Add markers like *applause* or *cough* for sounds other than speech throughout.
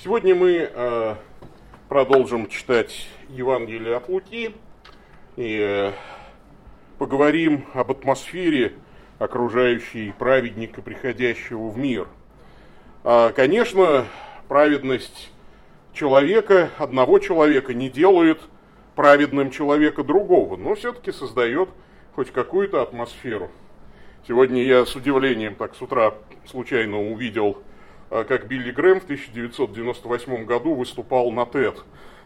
Сегодня мы э, продолжим читать Евангелие от Луки и э, поговорим об атмосфере, окружающей праведника, приходящего в мир. Э, конечно, праведность человека, одного человека, не делает праведным человека другого, но все-таки создает хоть какую-то атмосферу. Сегодня я с удивлением так с утра случайно увидел а, как Билли Грэм в 1998 году выступал на TED.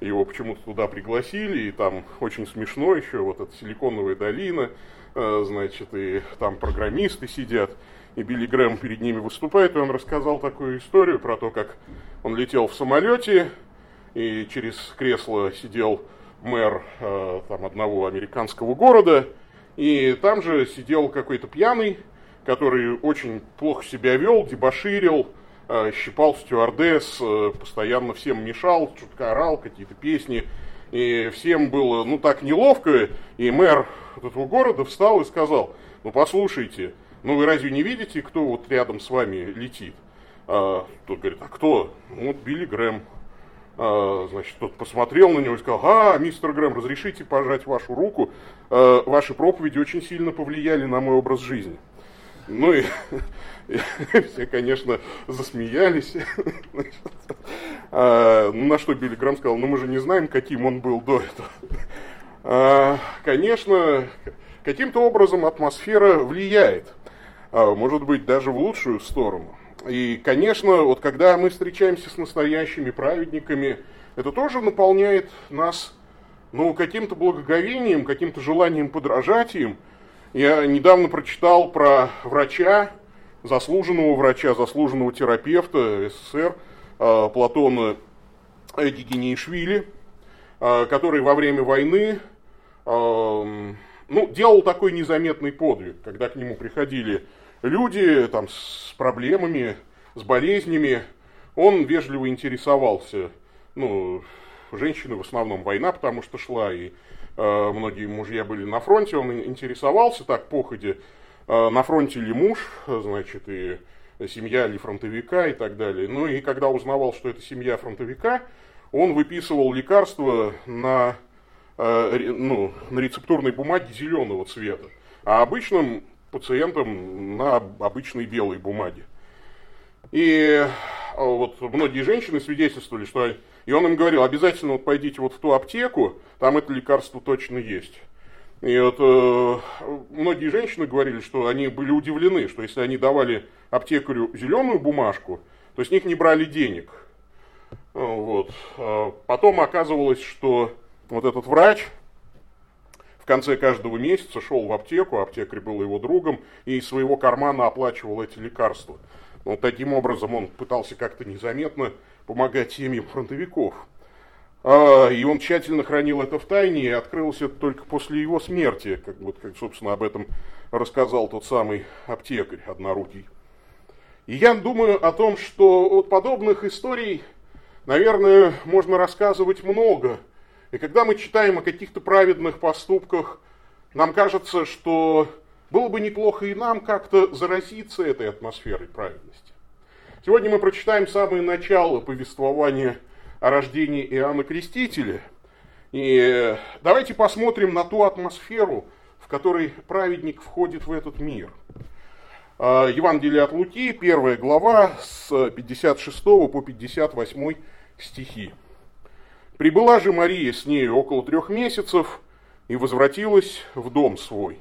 Его почему-то туда пригласили, и там очень смешно еще, вот эта силиконовая долина, а, значит, и там программисты сидят, и Билли Грэм перед ними выступает, и он рассказал такую историю про то, как он летел в самолете, и через кресло сидел мэр э, там, одного американского города, и там же сидел какой-то пьяный, который очень плохо себя вел, дебоширил, Э, щипал стюардесс, э, постоянно всем мешал, чутка орал, какие-то песни. И всем было, ну, так неловко. И мэр этого города встал и сказал, ну, послушайте, ну, вы разве не видите, кто вот рядом с вами летит? А, тот говорит, а кто? Ну, вот Билли Грэм. А, значит, тот посмотрел на него и сказал, а, мистер Грэм, разрешите пожать вашу руку? А, ваши проповеди очень сильно повлияли на мой образ жизни. Ну и *laughs* все, конечно, засмеялись. А, ну, на что Билли Грамм сказал, ну мы же не знаем, каким он был до этого. А, конечно, каким-то образом атмосфера влияет, а, может быть, даже в лучшую сторону. И, конечно, вот когда мы встречаемся с настоящими праведниками, это тоже наполняет нас ну, каким-то благоговением, каким-то желанием подражать им – я недавно прочитал про врача, заслуженного врача, заслуженного терапевта СССР э, Платона Эдигенишвили, э, который во время войны э, ну, делал такой незаметный подвиг, когда к нему приходили люди там, с проблемами, с болезнями, он вежливо интересовался, ну, женщины в основном война, потому что шла, и Э, многие мужья были на фронте, он интересовался так походе, на фронте ли муж, значит, и семья ли фронтовика и так далее. Ну и когда узнавал, что это семья фронтовика, он выписывал лекарства на, э, ну, на рецептурной бумаге зеленого цвета, а обычным пациентам на обычной белой бумаге. И вот многие женщины свидетельствовали, что и он им говорил, обязательно вот пойдите вот в ту аптеку, там это лекарство точно есть. И вот э, многие женщины говорили, что они были удивлены, что если они давали аптекарю зеленую бумажку, то с них не брали денег. Вот. А потом оказывалось, что вот этот врач в конце каждого месяца шел в аптеку, аптекарь был его другом, и из своего кармана оплачивал эти лекарства. Вот таким образом он пытался как-то незаметно помогать семьям фронтовиков. А, и он тщательно хранил это в тайне, и открылось это только после его смерти, как, вот, как, собственно, об этом рассказал тот самый аптекарь однорукий. И я думаю о том, что от подобных историй, наверное, можно рассказывать много. И когда мы читаем о каких-то праведных поступках, нам кажется, что было бы неплохо и нам как-то заразиться этой атмосферой праведности. Сегодня мы прочитаем самое начало повествования о рождении Иоанна Крестителя. И давайте посмотрим на ту атмосферу, в которой праведник входит в этот мир. А, Евангелие от Луки, первая глава, с 56 по 58 стихи. «Прибыла же Мария с нею около трех месяцев и возвратилась в дом свой.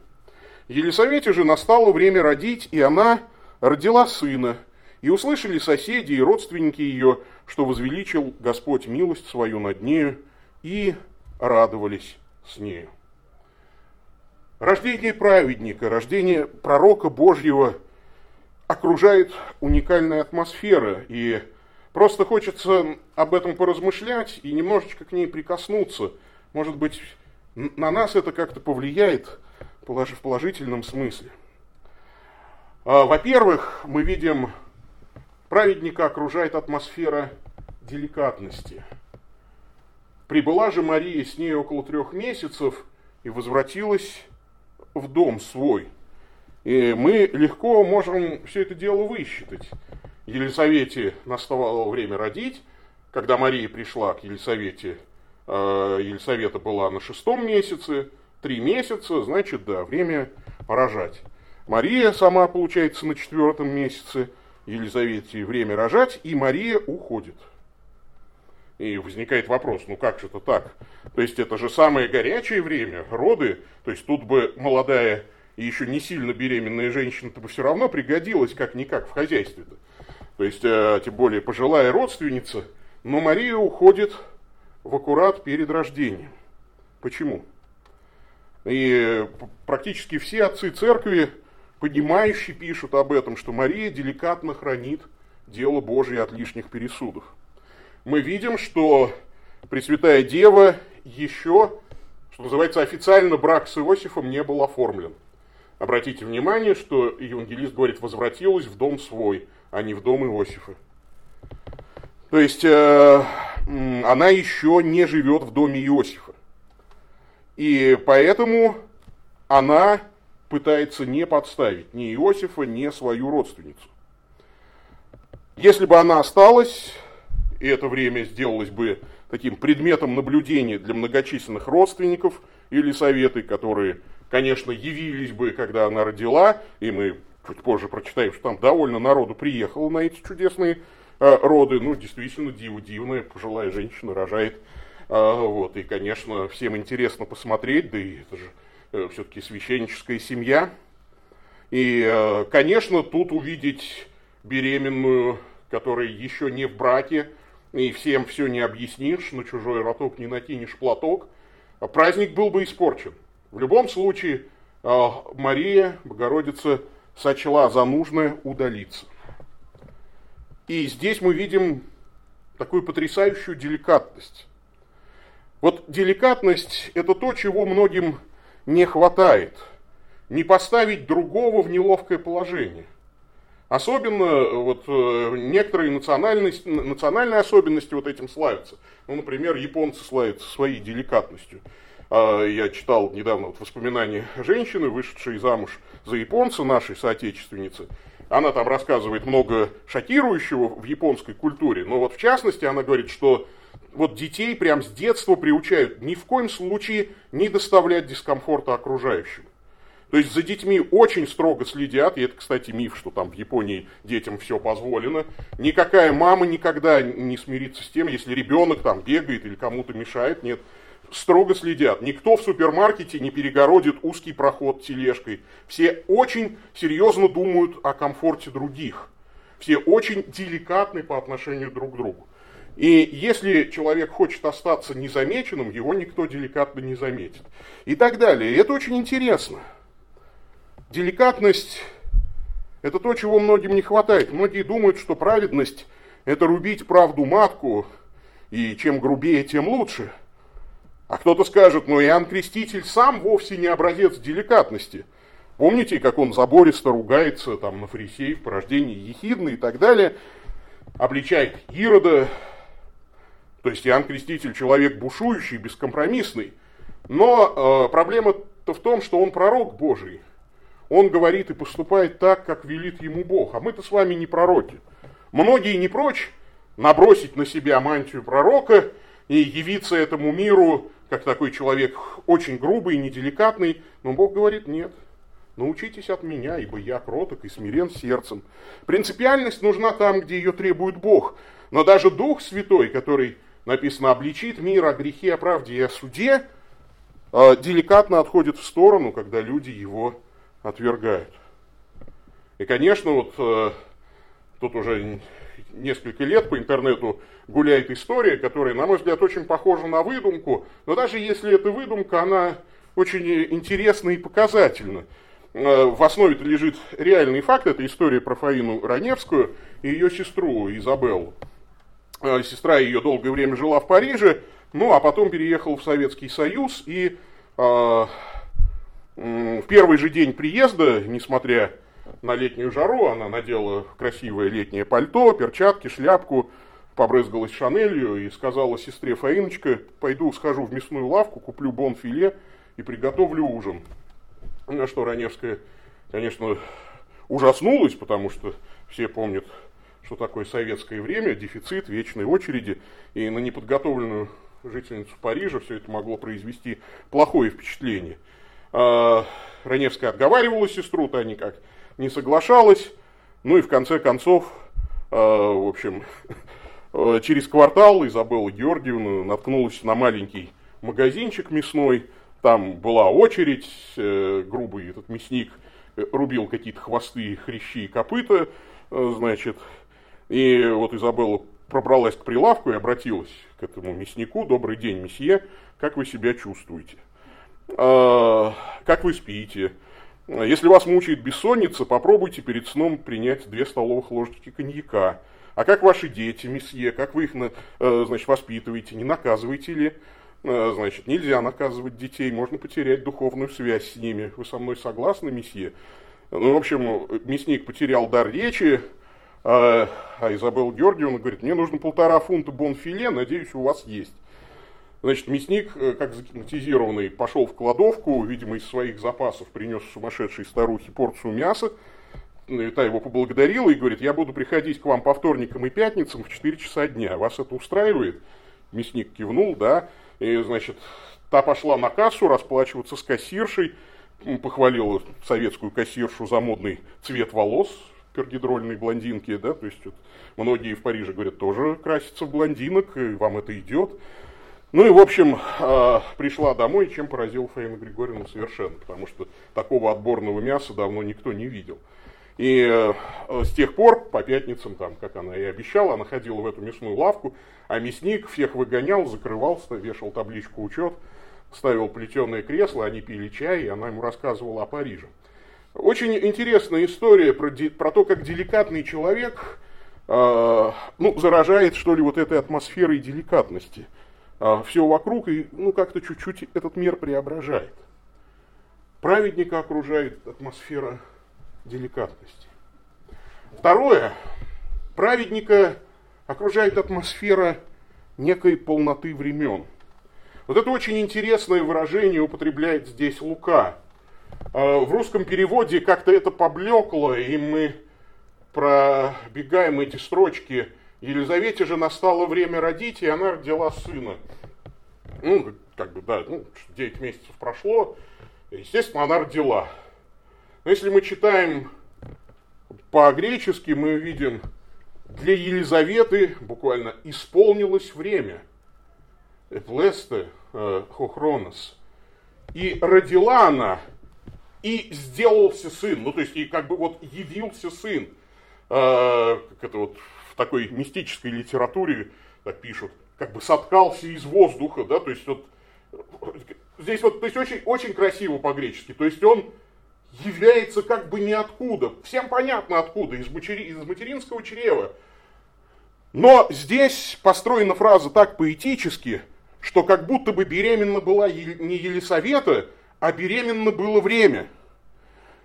Елисавете же настало время родить, и она родила сына, и услышали соседи и родственники ее, что возвеличил Господь милость свою над нею, и радовались с нею. Рождение праведника, рождение пророка Божьего окружает уникальная атмосфера, и просто хочется об этом поразмышлять и немножечко к ней прикоснуться. Может быть, на нас это как-то повлияет в положительном смысле. А, во-первых, мы видим Праведника окружает атмосфера деликатности. Прибыла же Мария с ней около трех месяцев и возвратилась в дом свой. И мы легко можем все это дело высчитать. Елизавете наставало время родить, когда Мария пришла к Елисавете, э, Елисавета была на шестом месяце, три месяца, значит, да, время рожать. Мария сама, получается, на четвертом месяце, Елизавете время рожать, и Мария уходит. И возникает вопрос, ну как же это так? То есть это же самое горячее время, роды, то есть тут бы молодая и еще не сильно беременная женщина-то бы все равно пригодилась как-никак в хозяйстве-то. То есть, э, тем более пожилая родственница, но Мария уходит в аккурат перед рождением. Почему? И практически все отцы церкви, понимающие, пишут об этом, что Мария деликатно хранит дело Божие от лишних пересудов. Мы видим, что Пресвятая Дева еще, что называется, официально брак с Иосифом не был оформлен. Обратите внимание, что евангелист говорит, возвратилась в дом свой, а не в дом Иосифа. То есть э, она еще не живет в доме Иосифа. И поэтому она пытается не подставить ни Иосифа, ни свою родственницу. Если бы она осталась, и это время сделалось бы таким предметом наблюдения для многочисленных родственников или советы, которые, конечно, явились бы, когда она родила, и мы чуть позже прочитаем, что там довольно народу приехало на эти чудесные э, роды. Ну, действительно, диву дивная, пожилая женщина рожает а, вот, и, конечно, всем интересно посмотреть, да и это же э, все-таки священническая семья. И, э, конечно, тут увидеть беременную, которая еще не в браке, и всем все не объяснишь, на чужой роток не накинешь платок, праздник был бы испорчен. В любом случае, э, Мария, Богородица, сочла за нужное удалиться. И здесь мы видим такую потрясающую деликатность. Вот деликатность – это то, чего многим не хватает. Не поставить другого в неловкое положение. Особенно вот, э, некоторые национальности, национальные особенности вот этим славятся. Ну, например, японцы славятся своей деликатностью. А, я читал недавно вот воспоминания женщины, вышедшей замуж за японца, нашей соотечественницы. Она там рассказывает много шокирующего в японской культуре, но вот в частности она говорит, что вот детей прям с детства приучают ни в коем случае не доставлять дискомфорта окружающим. То есть за детьми очень строго следят, и это, кстати, миф, что там в Японии детям все позволено. Никакая мама никогда не смирится с тем, если ребенок там бегает или кому-то мешает. Нет, строго следят. Никто в супермаркете не перегородит узкий проход тележкой. Все очень серьезно думают о комфорте других. Все очень деликатны по отношению друг к другу. И если человек хочет остаться незамеченным, его никто деликатно не заметит. И так далее. И это очень интересно. Деликатность – это то, чего многим не хватает. Многие думают, что праведность – это рубить правду матку, и чем грубее, тем лучше. А кто-то скажет, ну Иоанн Креститель сам вовсе не образец деликатности. Помните, как он забористо ругается там, на фарисеев, порождении Ехидны и так далее, обличает Ирода, то есть Иоанн Креститель человек бушующий, бескомпромиссный. Но э, проблема-то в том, что он пророк Божий. Он говорит и поступает так, как велит ему Бог. А мы-то с вами не пророки. Многие не прочь набросить на себя мантию пророка и явиться этому миру, как такой человек очень грубый, неделикатный. Но Бог говорит, нет, научитесь от меня, ибо я кроток и смирен сердцем. Принципиальность нужна там, где ее требует Бог. Но даже Дух Святой, который написано, обличит мир о грехе, о правде и о суде, а, деликатно отходит в сторону, когда люди его отвергают. И, конечно, вот э, тут уже несколько лет по интернету гуляет история, которая, на мой взгляд, очень похожа на выдумку, но даже если это выдумка, она очень интересна и показательна. Э, в основе-то лежит реальный факт, это история про Фаину Раневскую и ее сестру Изабеллу. Э, сестра ее долгое время жила в Париже, ну а потом переехала в Советский Союз и э, в первый же день приезда, несмотря на летнюю жару, она надела красивое летнее пальто, перчатки, шляпку, побрызгалась шанелью и сказала сестре Фаиночка, пойду схожу в мясную лавку, куплю бон-филе и приготовлю ужин. На что Раневская, конечно, ужаснулась, потому что все помнят что такое советское время, дефицит, вечной очереди, и на неподготовленную жительницу Парижа все это могло произвести плохое впечатление. А, Раневская отговаривала сестру, та никак не соглашалась, ну и в конце концов, а, в общем, *laughs* через квартал Изабелла Георгиевна наткнулась на маленький магазинчик мясной, там была очередь, э, грубый этот мясник э, рубил какие-то хвосты, хрящи и копыта, э, значит, и вот Изабелла пробралась к прилавку и обратилась к этому мяснику. Добрый день, месье, как вы себя чувствуете? А, как вы спите? Если вас мучает бессонница, попробуйте перед сном принять две столовых ложечки коньяка. А как ваши дети, месье, как вы их значит, воспитываете, не наказываете ли? Э, значит, нельзя наказывать детей, можно потерять духовную связь с ними. Вы со мной согласны, месье? Ну, в общем, мясник потерял дар речи, а, а Изабелла Георгиевна говорит, мне нужно полтора фунта бонфиле, надеюсь, у вас есть. Значит, мясник, э, как загипнотизированный, пошел в кладовку, видимо, из своих запасов принес сумасшедшей старухе порцию мяса. Та его поблагодарила и говорит, я буду приходить к вам по вторникам и пятницам в 4 часа дня. Вас это устраивает? Мясник кивнул, да. И, значит, та пошла на кассу расплачиваться с кассиршей, похвалила советскую кассиршу за модный цвет волос, пергидрольной блондинки, да, то есть вот, многие в Париже говорят, тоже красятся в блондинок, и вам это идет. Ну и, в общем, э, пришла домой, чем поразил Фаина Григорьевна совершенно, потому что такого отборного мяса давно никто не видел. И э, с тех пор, по пятницам, там, как она и обещала, она ходила в эту мясную лавку, а мясник всех выгонял, закрывал, вешал табличку учет, ставил плетеное кресло, они пили чай, и она ему рассказывала о Париже. Очень интересная история про, про то, как деликатный человек э, ну, заражает, что ли, вот этой атмосферой деликатности. Э, все вокруг, и ну, как-то чуть-чуть этот мир преображает. Праведника окружает атмосфера деликатности. Второе. Праведника окружает атмосфера некой полноты времен. Вот это очень интересное выражение употребляет здесь Лука. А, в русском переводе как-то это поблекло, и мы пробегаем эти строчки. Елизавете же настало время родить, и она родила сына. Ну, как бы, да, ну, 9 месяцев прошло, естественно, она родила. Но если мы читаем по-гречески, мы видим, для Елизаветы буквально исполнилось время. Эплесте э, хохронос. И родила она, и сделался сын. Ну, то есть, и как бы вот явился сын. Э, как это вот в такой мистической литературе так пишут, как бы соткался из воздуха, да, то есть вот здесь вот, то есть очень, очень красиво по-гречески, то есть он является как бы ниоткуда. Всем понятно откуда, из, матери, из материнского чрева. Но здесь построена фраза так поэтически, что как будто бы беременна была не Елисавета, а беременна было время.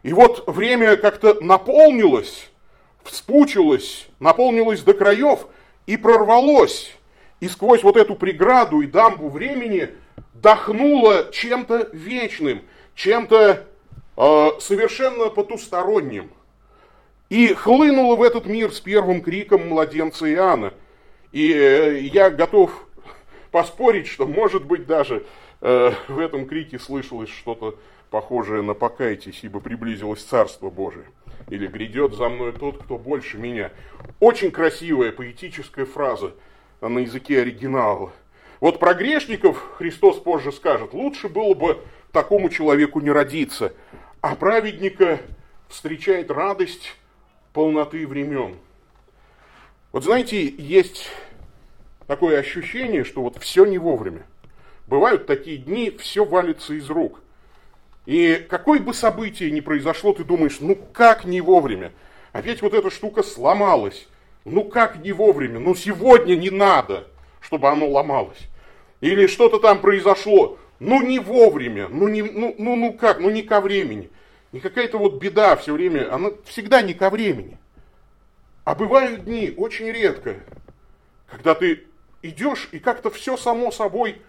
И вот время как-то наполнилось, вспучилось, наполнилось до краев и прорвалось. И сквозь вот эту преграду и дамбу времени дохнуло чем-то вечным, чем-то э, совершенно потусторонним. И хлынуло в этот мир с первым криком младенца Иоанна. И э, я готов поспорить, что, может быть, даже в этом крике слышалось что-то похожее на «покайтесь, ибо приблизилось Царство Божие». Или «грядет за мной тот, кто больше меня». Очень красивая поэтическая фраза на языке оригинала. Вот про грешников Христос позже скажет, лучше было бы такому человеку не родиться, а праведника встречает радость полноты времен. Вот знаете, есть такое ощущение, что вот все не вовремя. Бывают такие дни, все валится из рук. И какое бы событие ни произошло, ты думаешь, ну как не вовремя? Опять вот эта штука сломалась. Ну как не вовремя? Ну сегодня не надо, чтобы оно ломалось. Или что-то там произошло. Ну не вовремя, ну, не, ну, ну, ну как, ну не ко времени. И какая-то вот беда все время, она всегда не ко времени. А бывают дни, очень редко, когда ты идешь, и как-то все само собой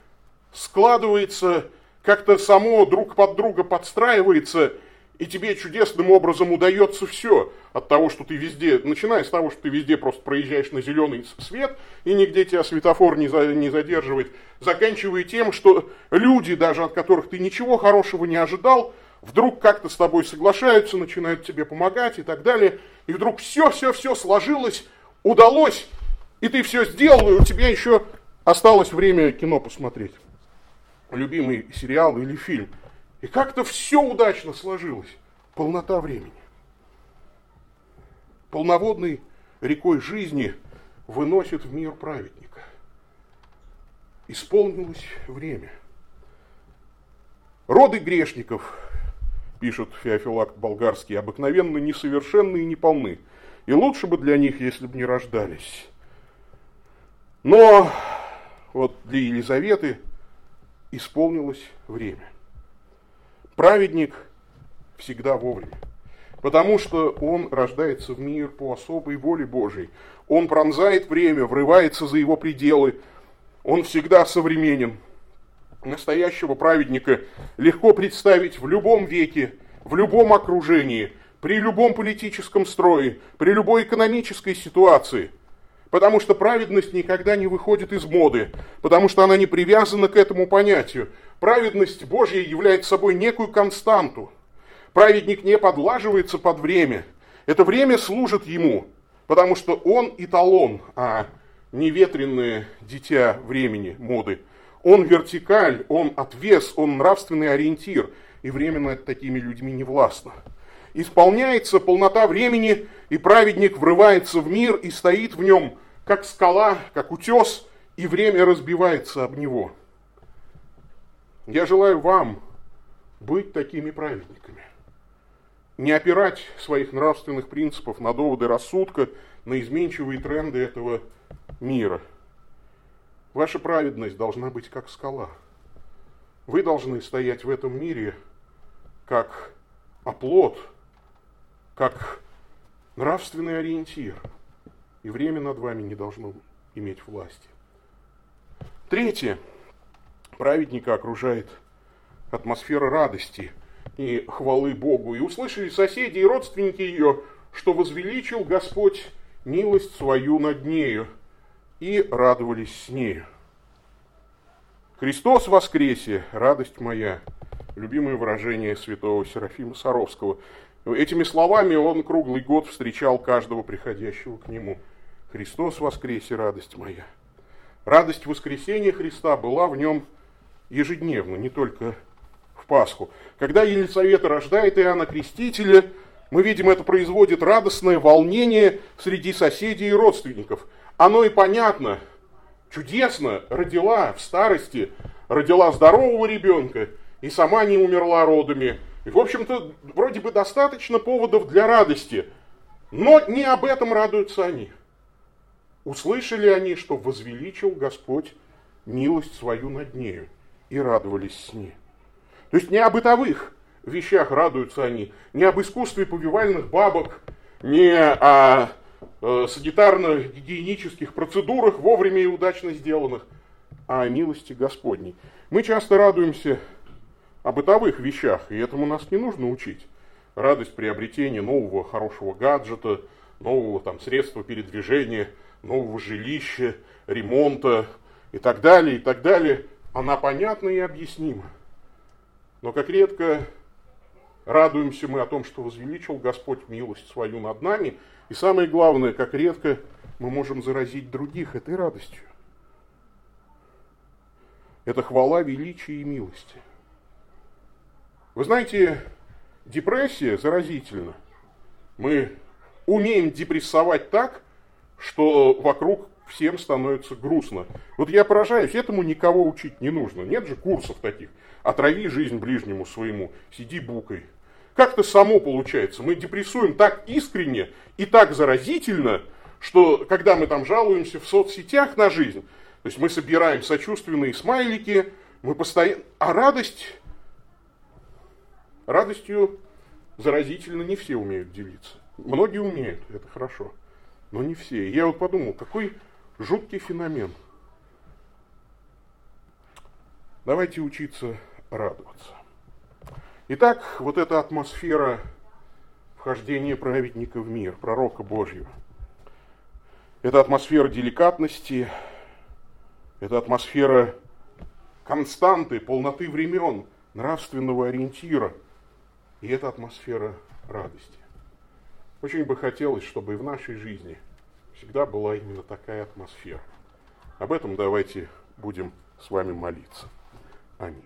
складывается, как-то само друг под друга подстраивается, и тебе чудесным образом удается все от того, что ты везде, начиная с того, что ты везде просто проезжаешь на зеленый свет, и нигде тебя светофор не, за, не задерживает, заканчивая тем, что люди, даже от которых ты ничего хорошего не ожидал, вдруг как-то с тобой соглашаются, начинают тебе помогать и так далее, и вдруг все-все-все сложилось, удалось, и ты все сделал, и у тебя еще осталось время кино посмотреть. Любимый сериал или фильм. И как-то все удачно сложилось. Полнота времени. Полноводной рекой жизни выносит в мир праведника. Исполнилось время. Роды грешников пишет Феофилакт Болгарский, обыкновенно несовершенны и неполны. И лучше бы для них, если бы не рождались. Но вот для Елизаветы исполнилось время. Праведник всегда вовремя. Потому что он рождается в мир по особой воле Божьей. Он пронзает время, врывается за его пределы. Он всегда современен настоящего праведника легко представить в любом веке, в любом окружении, при любом политическом строе, при любой экономической ситуации. Потому что праведность никогда не выходит из моды, потому что она не привязана к этому понятию. Праведность Божья является собой некую константу. Праведник не подлаживается под время. Это время служит ему, потому что он эталон, а не ветреное дитя времени, моды – он вертикаль, он отвес, он нравственный ориентир. И время над такими людьми не властно. Исполняется полнота времени, и праведник врывается в мир и стоит в нем, как скала, как утес, и время разбивается об него. Я желаю вам быть такими праведниками. Не опирать своих нравственных принципов на доводы рассудка, на изменчивые тренды этого мира – Ваша праведность должна быть как скала. Вы должны стоять в этом мире как оплот, как нравственный ориентир. И время над вами не должно иметь власти. Третье. Праведника окружает атмосфера радости и хвалы Богу. И услышали соседи и родственники ее, что возвеличил Господь милость свою над нею – и радовались с нею. Христос воскресе, радость моя, любимое выражение святого Серафима Саровского. Этими словами он круглый год встречал каждого приходящего к нему. Христос воскресе, радость моя. Радость воскресения Христа была в нем ежедневно, не только в Пасху. Когда Елисавета рождает Иоанна Крестителя, мы видим, это производит радостное волнение среди соседей и родственников – оно и понятно, чудесно, родила в старости, родила здорового ребенка и сама не умерла родами. И, в общем-то, вроде бы достаточно поводов для радости, но не об этом радуются они. Услышали они, что возвеличил Господь милость свою над нею, и радовались с ней. То есть не о бытовых вещах радуются они, не об искусстве повивальных бабок, не о Э, санитарно-гигиенических процедурах, вовремя и удачно сделанных, а о милости Господней. Мы часто радуемся о бытовых вещах, и этому нас не нужно учить. Радость приобретения нового хорошего гаджета, нового там средства передвижения, нового жилища, ремонта и так далее, и так далее, она понятна и объяснима. Но как редко радуемся мы о том, что возвеличил Господь милость свою над нами – и самое главное, как редко мы можем заразить других этой радостью. Это хвала величия и милости. Вы знаете, депрессия заразительна. Мы умеем депрессовать так, что вокруг всем становится грустно. Вот я поражаюсь, этому никого учить не нужно. Нет же курсов таких. Отрави жизнь ближнему своему, сиди букой. Как-то само получается. Мы депрессуем так искренне и так заразительно, что когда мы там жалуемся в соцсетях на жизнь, то есть мы собираем сочувственные смайлики, мы постоянно... А радость... Радостью заразительно не все умеют делиться. Многие умеют, это хорошо, но не все. Я вот подумал, какой жуткий феномен. Давайте учиться радоваться. Итак, вот эта атмосфера вхождения праведника в мир, пророка Божьего, это атмосфера деликатности, это атмосфера константы, полноты времен, нравственного ориентира. И это атмосфера радости. Очень бы хотелось, чтобы и в нашей жизни всегда была именно такая атмосфера. Об этом давайте будем с вами молиться. Аминь.